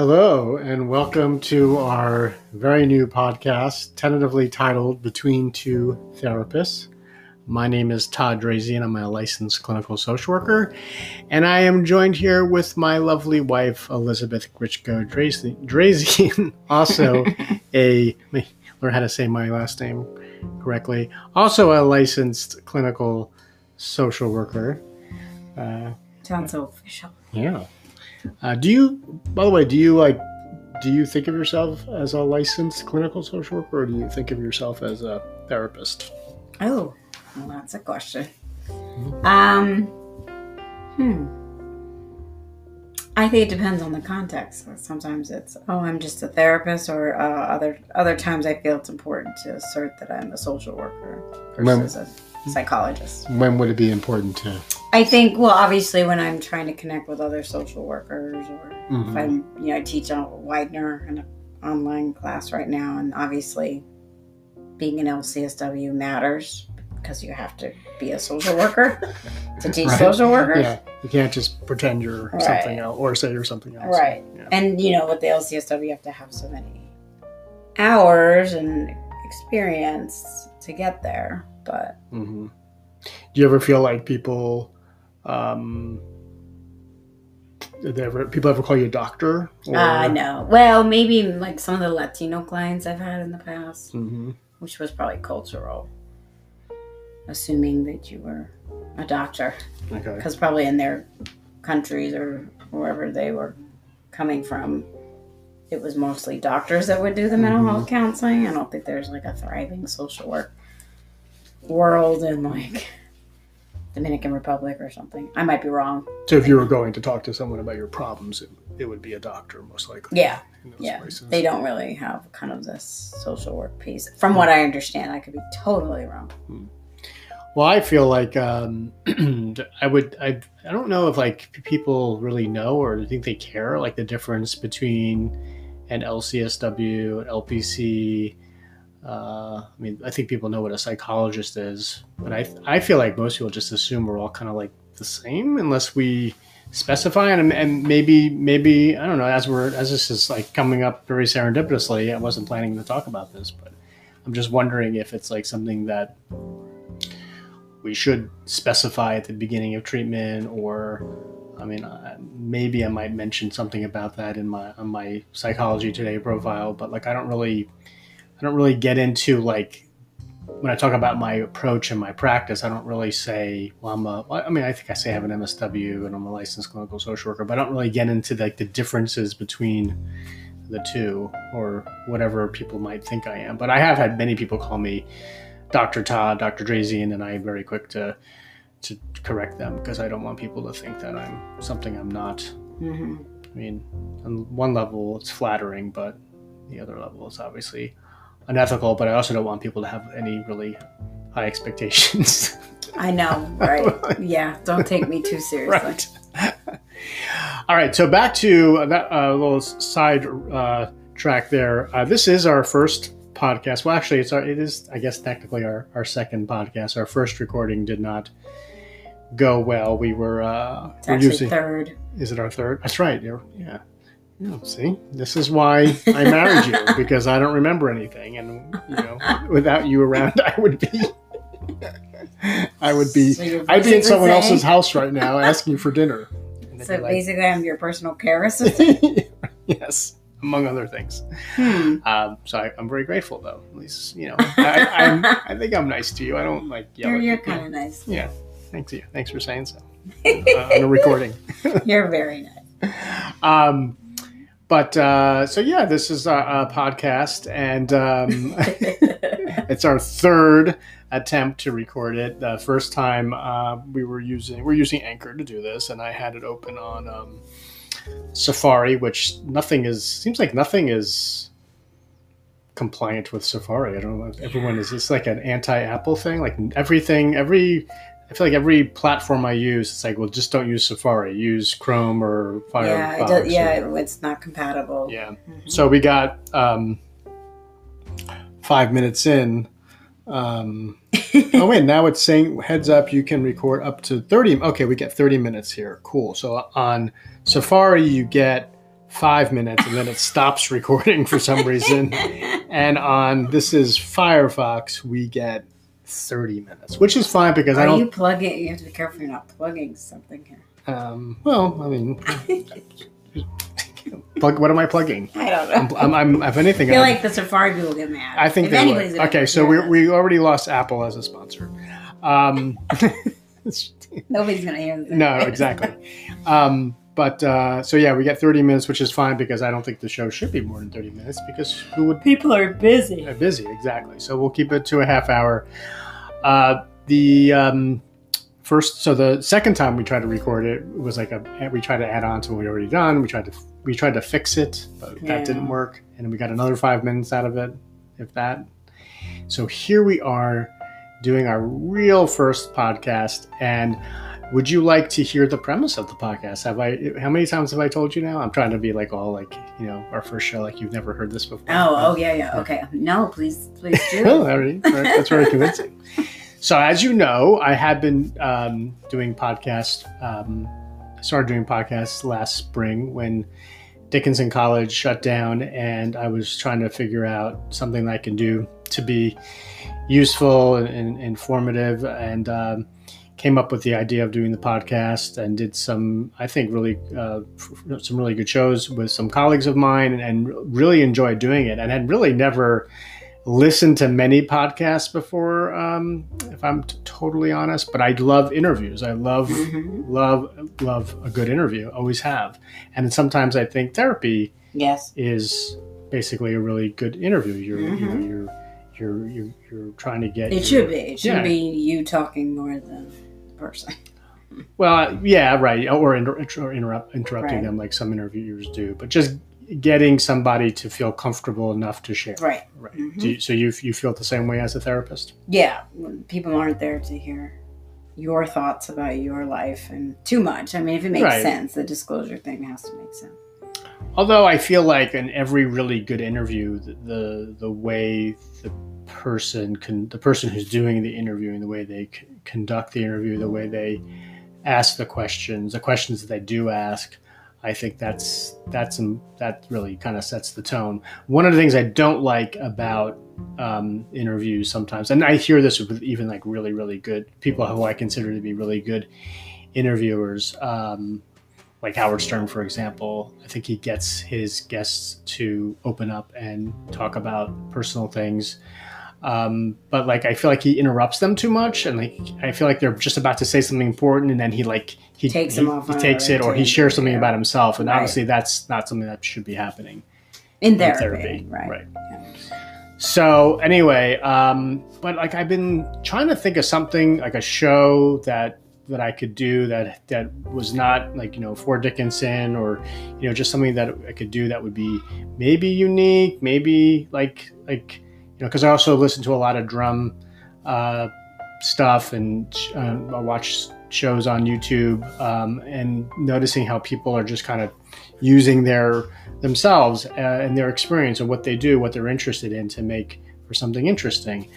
Hello, and welcome to our very new podcast, tentatively titled Between Two Therapists. My name is Todd Drazy, and I'm a licensed clinical social worker. And I am joined here with my lovely wife, Elizabeth Grichko Drazy, also a, learn how to say my last name correctly, also a licensed clinical social worker. Uh, Sounds so official. Yeah. Uh, do you, by the way, do you like, do you think of yourself as a licensed clinical social worker, or do you think of yourself as a therapist? Oh, well, that's a question. Mm-hmm. Um, hmm. I think it depends on the context. Sometimes it's, oh, I'm just a therapist, or uh, other other times I feel it's important to assert that I'm a social worker versus when, a psychologist. When would it be important to I think, well, obviously, when I'm trying to connect with other social workers, or mm-hmm. if I'm, you know, I teach on Widener in an online class right now, and obviously, being an LCSW matters because you have to be a social worker to teach right. social workers. Yeah, you can't just pretend you're right. something else or say you're something else. Right, yeah. and you know, with the LCSW, you have to have so many hours and experience to get there. But mm-hmm. do you ever feel like people? Um, did ever, people ever call you a doctor? Or? Uh, no. Well, maybe like some of the Latino clients I've had in the past, mm-hmm. which was probably cultural, assuming that you were a doctor. Okay. Because probably in their countries or wherever they were coming from, it was mostly doctors that would do the mental mm-hmm. health counseling. I don't think there's like a thriving social work world and like Dominican Republic or something. I might be wrong. So if you were going to talk to someone about your problems, it, it would be a doctor most likely. Yeah. Yeah. Places. They don't really have kind of this social work piece. From what I understand, I could be totally wrong. Hmm. Well, I feel like um, I would. I I don't know if like people really know or think they care like the difference between an LCSW, an LPC, uh, I mean, I think people know what a psychologist is, but I I feel like most people just assume we're all kind of like the same unless we specify and, and maybe maybe I don't know as we're as this is like coming up very serendipitously. I wasn't planning to talk about this, but I'm just wondering if it's like something that we should specify at the beginning of treatment or I mean, uh, maybe I might mention something about that in my on my psychology today profile, but like I don't really I don't really get into like when I talk about my approach and my practice, I don't really say, well, I'm a, I mean, I think I say I have an MSW and I'm a licensed clinical social worker, but I don't really get into like the differences between the two or whatever people might think I am. But I have had many people call me Dr. Todd, Dr. Drazy, and I'm very quick to to correct them because I don't want people to think that I'm something I'm not. Mm-hmm. I mean, on one level, it's flattering, but the other level is obviously unethical, but I also don't want people to have any really high expectations. I know, right? yeah, don't take me too seriously. Right. All right, so back to that uh, little side uh, track there. Uh, this is our first podcast. Well, actually, it's our, it is, I guess, technically our, our second podcast. Our first recording did not go well. We were, uh, it's we're using third. Is it our third? That's right. You're, yeah. See, this is why I married you because I don't remember anything, and you know, without you around, I would be, I would be, so I'd be in someone saying, else's house right now asking you for dinner. So like, basically, I'm your personal care assistant. yes, among other things. Hmm. Um, so I, am very grateful, though. At least you know, I, I, think I'm nice to you. I don't like yell. You're, you're kind of nice. Yeah, thanks you. Thanks for saying so uh, on a recording. you're very nice. Um, but uh, so yeah, this is a, a podcast, and um, it's our third attempt to record it. The first time uh, we were using we're using Anchor to do this, and I had it open on um, Safari, which nothing is seems like nothing is compliant with Safari. I don't know. Everyone is it's like an anti-Apple thing. Like everything, every I feel like every platform I use, it's like, well, just don't use Safari. Use Chrome or Firefox. Yeah, it does, yeah, it's not compatible. Yeah. Mm-hmm. So we got um, five minutes in. Um, oh wait, now it's saying heads up, you can record up to thirty. Okay, we get thirty minutes here. Cool. So on Safari, you get five minutes and then it stops recording for some reason. and on this is Firefox, we get 30 minutes, which is fine because Are I don't. you plugging? It? You have to be careful you're not plugging something here. Um, well, I mean, plug. What am I plugging? I don't know. I'm, I'm, I'm if anything, I feel I'm- like the Safari people get mad. I think If they would. Okay, so we we already lost Apple as a sponsor. Um, nobody's gonna hear this. no, exactly. Um, but uh, so yeah, we get 30 minutes, which is fine because I don't think the show should be more than 30 minutes because who would People are busy. are busy exactly. So we'll keep it to a half hour. Uh, the um, first, so the second time we tried to record it, it was like a we tried to add on to what we already done. We tried to we tried to fix it, but Yeah. that didn't work, and we got another five minutes out of it, if that. So here we are doing our real first podcast, and would you like to hear the premise of the podcast? Have I? How many times have I told you now? I'm trying to be like all like you know our first show, like you've never heard this before. Oh, oh yeah, yeah. Okay. No, please, please Oh, do. all right. All right. That's very convincing. So, as you know, I had been um, doing podcasts. Um, started doing podcasts last spring when Dickinson College shut down, and I was trying to figure out something that I can do to be useful and, and informative, and um, came up with the idea of doing the podcast and did some, I think, really uh, some really good shows with some colleagues of mine, and, really enjoyed doing it, and had really never listened to many podcasts before, um, if I'm t- totally honest. But I love interviews. I love, Mhm. love, love a good interview. Always have. And sometimes I think therapy Yes. is basically a really good interview. You're, you know, Mhm. you're, you're, you're, you're trying to get. It your- should be. It should Yeah. be you talking more than person. Well, yeah, right. Or, inter- or interrupt, interrupting Right. them like some interviewers do. But just getting somebody to feel comfortable enough to share. Right. Right. Mhm. Do you, so you you feel the same way as a therapist? Yeah. when People aren't there to hear your thoughts about your life and too much. I mean, if it makes Right. sense, the disclosure thing has to make sense. Although I feel like in every really good interview, the the, the way the person can the person who's doing the interviewing, the way they c- conduct the interview, the way they ask the questions, the questions that they do ask, I think that's that's um, that really kind of sets the tone. One of the things I don't like about um, interviews sometimes, and I hear this with even like really really good people who I consider to be really good interviewers. Um, like Howard Stern, for example, I think he gets his guests to open up and talk about personal things. Um, but like, I feel like he interrupts them too much, and like, I feel like they're just about to say something important, and then he like he Takes he, he takes it, or he shares something about himself, and Right. obviously that's not something that should be happening In in therapy. Right. right? Yeah. So anyway, um, but like I've been trying to think of something like a show that that I could do that that was not like you know for Dickinson or you know just something that I could do that would be maybe unique, maybe like like know because I also listen to a lot of drum uh, stuff and uh, I watch shows on YouTube um, and noticing how people are just kind of using their themselves uh, and their experience and what they do, what they're interested in to make for something interesting.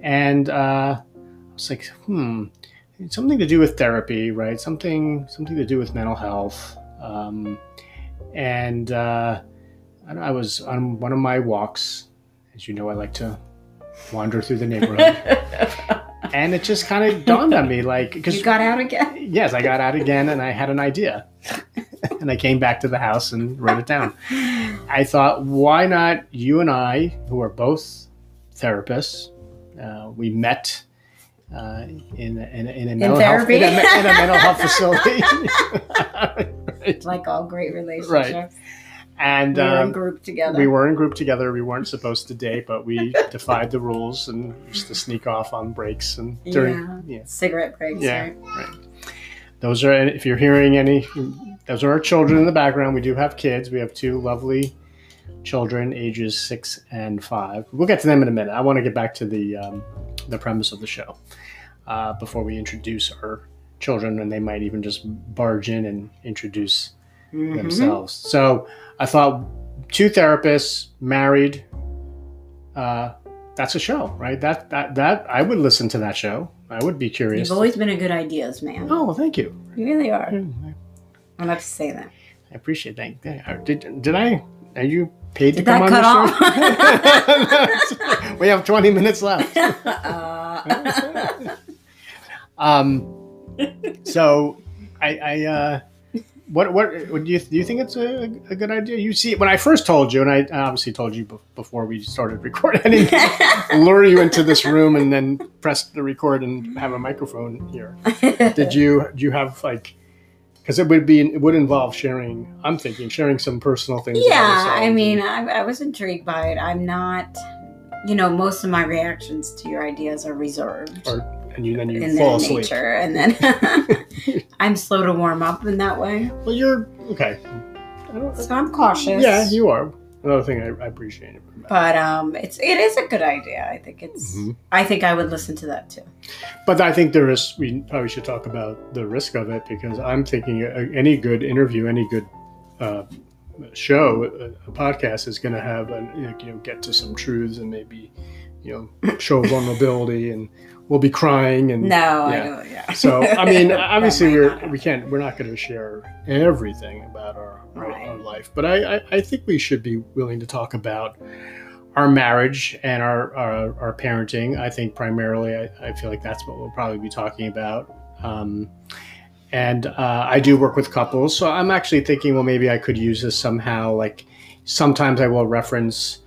And uh, I was like, hmm, something to do with therapy, right? Something something to do with mental health. Um, and uh, I was on one of my walks. As you know, I like to wander through the neighborhood, and it just kind of dawned on me, like, because you got out again? yes, I got out again and I had an idea. and I came back to the house and wrote it down. I thought, why not you and I, who are both therapists, uh, we met uh, in, a- in, a- in, a mental health, in, a, in a mental health facility. right. Like all great relationships. And We were in um, group together. we were in group together. We weren't supposed to date, but we defied the rules and used to sneak off on breaks and during yeah. yeah. Cigarette breaks, Yeah, right? right. Those are, if you're hearing any, those are our children in the background. We do have kids. We have two lovely children, ages six and five. We'll get to them in a minute. I want to get back to the um, the premise of the show uh, before we introduce our children, and they might even just barge in and introduce Mhm. themselves. So I thought two therapists married. Uh, that's a show, right? That that that I would listen to that show. I would be curious. You've always been a good ideas man. oh, well, thank you. You really are. I'm not to say that. I appreciate that. Did did I? Are you paid did to come on the show? we have 20 minutes left. Uh. um. So, I I uh what what do you do you think it's a, a good idea? You see, when I first told you, and I obviously told you before we started recording, lure you into this room and then press the record and have a microphone here. Did you do you have like? Because it would be it would involve sharing. I'm thinking sharing some personal things. Yeah, I mean, I, I was intrigued by it. I'm not, you know, most of my reactions to your ideas are reserved. Or, and you then you in fall asleep. Nature, and then I'm slow to warm up in that way. Well, you're okay. So I'm cautious. Yeah, you are. Another thing I, I appreciate. It but um, it's it is a good idea. I think it's. Mm-hmm. I think I would listen to that too. But I think there is. We probably should talk about the risk of it because I'm thinking any good interview, any good uh, show, a, a, podcast is going to have a, you know get to some truths and maybe you know show vulnerability and we'll be crying and no, yeah. yeah. so I mean, obviously we're we can't we're not going to share everything about our, right. our, life, but I, I, I think we should be willing to talk about our marriage and our our, our parenting. I think primarily I, I feel like that's what we'll probably be talking about. Um, and uh, I do work with couples, so I'm actually thinking, well, maybe I could use this somehow. Like sometimes I will reference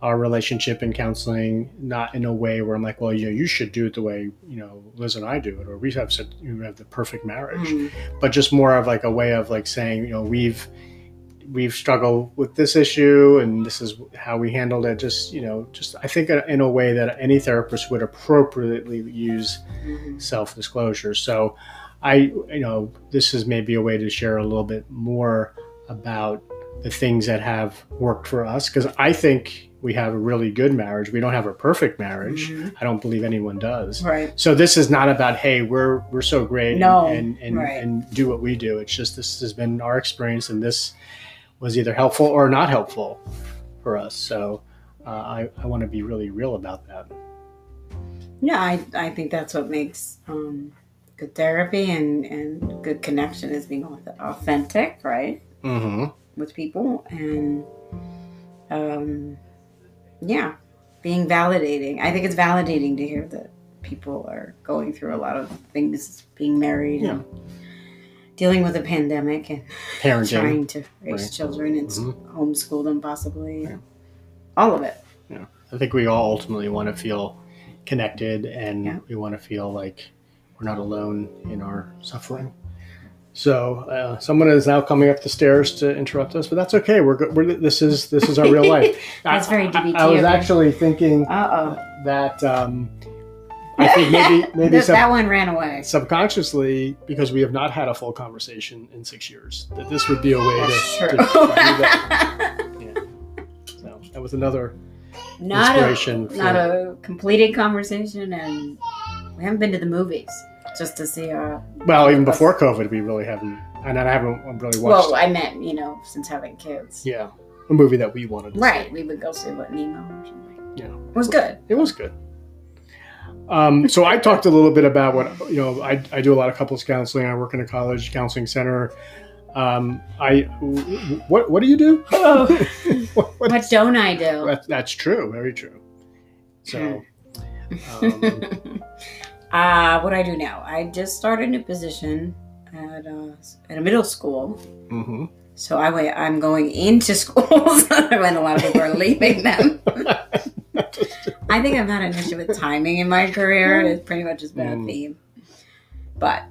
our relationship in counseling, not in a way where I'm like, well, you know, you should do it the way you know Liz and I do it, or we have said you have the perfect marriage, mm. but just more of like a way of like saying, you know, we've we've struggled with this issue and this is how we handled it just you know just i think in a way that any therapist would appropriately use mm-hmm. self-disclosure so i you know this is maybe a way to share a little bit more about the things that have worked for us because i think we have a really good marriage. We don't have a perfect marriage. Mm-hmm. I don't believe anyone does. Right. So this is not about hey, we're we're so great no. and and, right. and do what we do. It's just this has been our experience, and this was either helpful or not helpful for us. So uh, I I want to be really real about that. Yeah, I I think that's what makes um, good therapy and and good connection is being authentic, right? Mm-hmm. With people and. Um, yeah, being validating. I think it's validating to hear that people are going through a lot of things, being married yeah. and dealing with a pandemic and Parenting. trying to raise right. children and mm-hmm. homeschool them possibly. All of it. Yeah. I think we all ultimately want to feel connected and yeah. we want to feel like we're not alone in our suffering. So uh, someone is now coming up the stairs to interrupt us, but that's okay. We're, we're this is this is our real life. that's I, very DBT. I, I was actually thinking Uh-oh. that um, I think maybe maybe that, sub- that one ran away subconsciously because we have not had a full conversation in six years. That this would be a way to, to, to, do that. Yeah. So that was another not inspiration. A, for, not a completed conversation, and we haven't been to the movies just to see. Uh, well, even before COVID, we really haven't, and I haven't really watched. Well, I meant you know since having kids. Yeah, a movie that we wanted. to Right, see. we would go see what Nemo or something. Yeah, it was good. It was good. Um, so I talked a little bit about what you know. I, I do a lot of couples counseling. I work in a college counseling center. Um, I what what do you do? Oh, what, what, what, don't I do? That, that's true. Very true. So. Um, Uh, what do I do now? I just started a new position at, uh, at a middle school. Mm-hmm. So I went, I'm going into schools when a lot of people are leaving them. I think I've had an issue with timing in my career. It's pretty much just been mm. a theme. But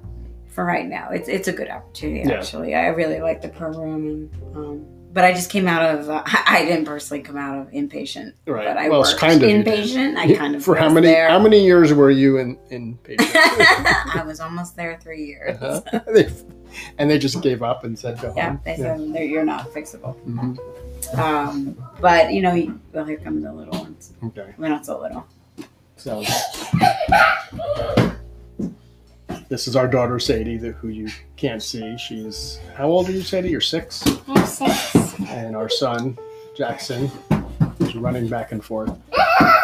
for right now, it's it's a good opportunity. Actually, yeah. I really like the program, and um, but I just came out of. Uh, I didn't personally come out of inpatient, right? But I well, worked kind of inpatient. I kind of for how many there. how many years were you in inpatient? I was almost there three years, uh-huh. and they just gave up and said, "Go yeah, home." They said, "You're not fixable." Mm-hmm. Um, but you know, well, here come the little ones. Okay, we're not so little. So. This is our daughter Sadie, the, who you can't see. She's how old are you, Sadie? You're six. I'm six. And our son Jackson is running back and forth.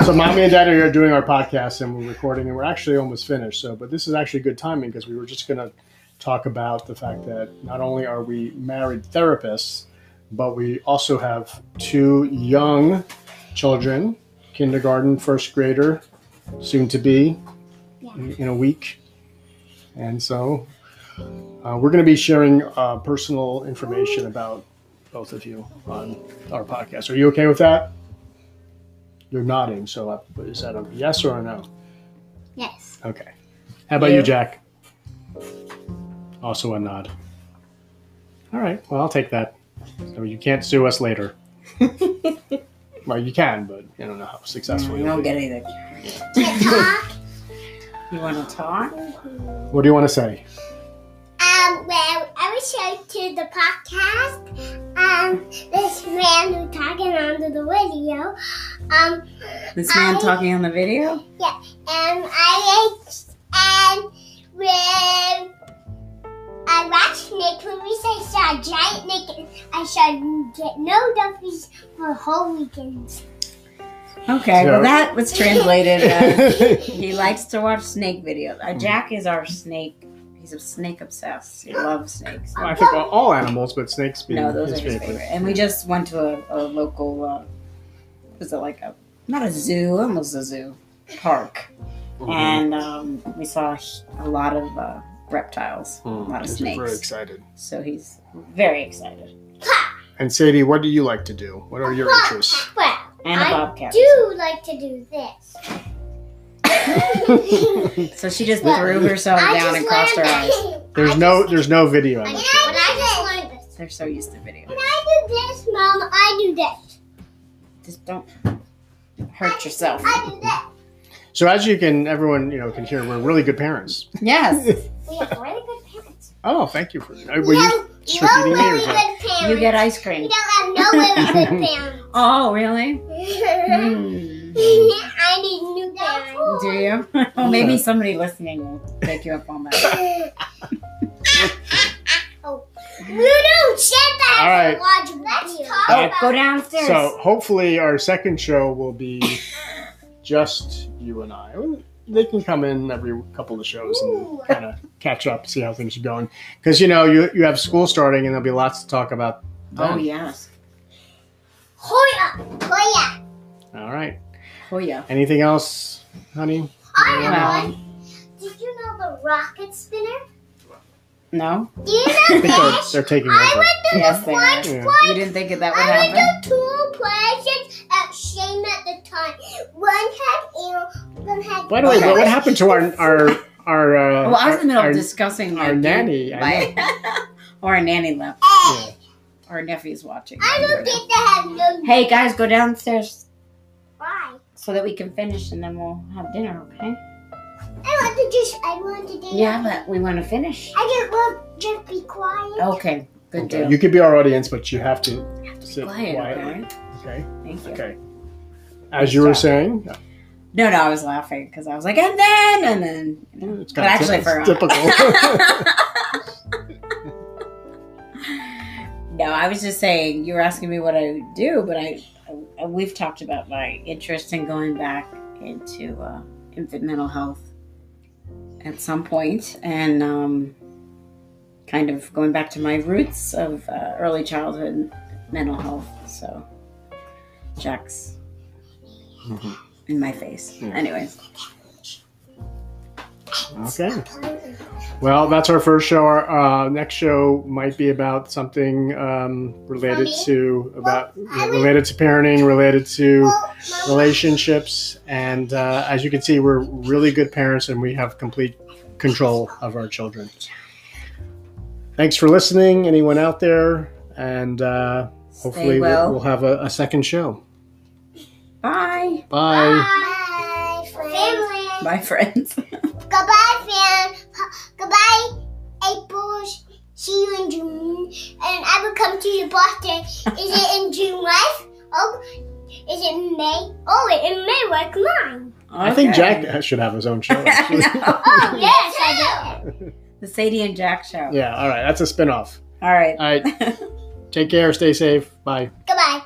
So mommy and daddy are doing our podcast and we're recording and we're actually almost finished. So, but this is actually good timing because we were just gonna talk about the fact that not only are we married therapists, but we also have two young children, kindergarten, first grader, soon to be yeah. in a week. And so uh, we're going to be sharing uh, personal information about both of you on our podcast. Are you okay with that? You're nodding, so uh, is that a yes or a no? Yes. Okay. How about you, you Jack? Also a nod. All right. Well, I'll take that. So you can't sue us later. well, you can, but I don't know how successful you don't be. get anything. Yeah. you want to talk? What do you want to say? Um, well, I was showing to the podcast. Um, this man who's talking on the video. Um, this man I, talking on the video? Yeah, and I and when I watched Nick movies. I saw a giant Nick. I saw get no Duffies for whole weekends. Okay, so, well that was translated. He likes to watch snake videos. Uh, Jack is our snake. He's a snake obsessed. He loves snakes. Well, I think all animals, but snakes being no, those his are his favorite. favorite. And we just went to a, a local. Uh, was it like a not a zoo, almost a zoo park, mm-hmm. and um, we saw a lot of uh, reptiles, mm, a lot of snakes. Very excited. So he's very excited. And Sadie, what do you like to do? What are your interests? Well, and a bobcat. I do like to do this. so she just well, threw herself I down and crossed her eyes. There's I no, just, there's no video on this. Show. I just learned this. They're so used to video. When I do this, Mom, I do this. Just don't hurt yourself. I do this. So as you can, everyone you know can hear, we're really good parents. Yes. we have really good parents. Oh, thank you for. Uh, were you no really good parents. You get ice cream. We don't have no really good parents. Oh, really? mm. I need new parents. Do you? well, maybe somebody listening will take you up on that. oh. Ludo, shut that. All right. Let's talk oh, about go downstairs. So hopefully our second show will be just you and I. They can come in every couple of shows and kind of catch up, see how things are going. Because you know you you have school starting, and there'll be lots to talk about. Oh, then. Oh yes. Hoya, Hoya. All right. Hoya. Anything else, honey? I know. Did you know the rocket spinner? No. Do you know they're, they're, taking over. I went to yes, the first yeah. place. You didn't think that would I happen? I went to two places at Shane at the time. One had you one had. By the way, what happened to our our our? Uh, well, I was in the middle our, of discussing our nanny. or our nanny left. Yeah. Our nephew's watching. I don't think they have no. Hey guys, go downstairs. Why? So that we can finish and then we'll have dinner. Okay. I want to just, I want to do Yeah, but we want to finish. I just want just be quiet. Okay, good deal. You could be our audience, but you have to, have to sit quiet, quietly. Okay. Thank you. Okay. As you were saying. No, no, I was laughing because I was like, and then, and then. You know, it's but actually, for typical. no, I was just saying you were asking me what I do, but I, I we've talked about my interest in going back into uh, infant mental health at some point, and um, kind of going back to my roots of uh, early childhood mental health. So, Jack's mm-hmm. in my face. Yeah. Anyways. Okay. Well, that's our first show. Our uh, next show might be about something um, related Mommy? to about well, related to parenting, related to well, relationships, and uh, as you can see, we're really good parents, and we have complete control of our children. Thanks for listening, anyone out there, and uh, hopefully well. we'll, we'll, have a, a second show. Bye. Bye. Bye, family. Bye, friends. Goodbye, fam. Goodbye, April. See you in June. And I will come to your birthday. Is it in June, right? Oh, is it May? Oh, it in May like mine. Okay. I think Jack should have his own show. oh, yes, I do. The Sadie and Jack show. Yeah, all right. That's a spin off. All right. All right. Take care. Stay safe. Bye. Goodbye.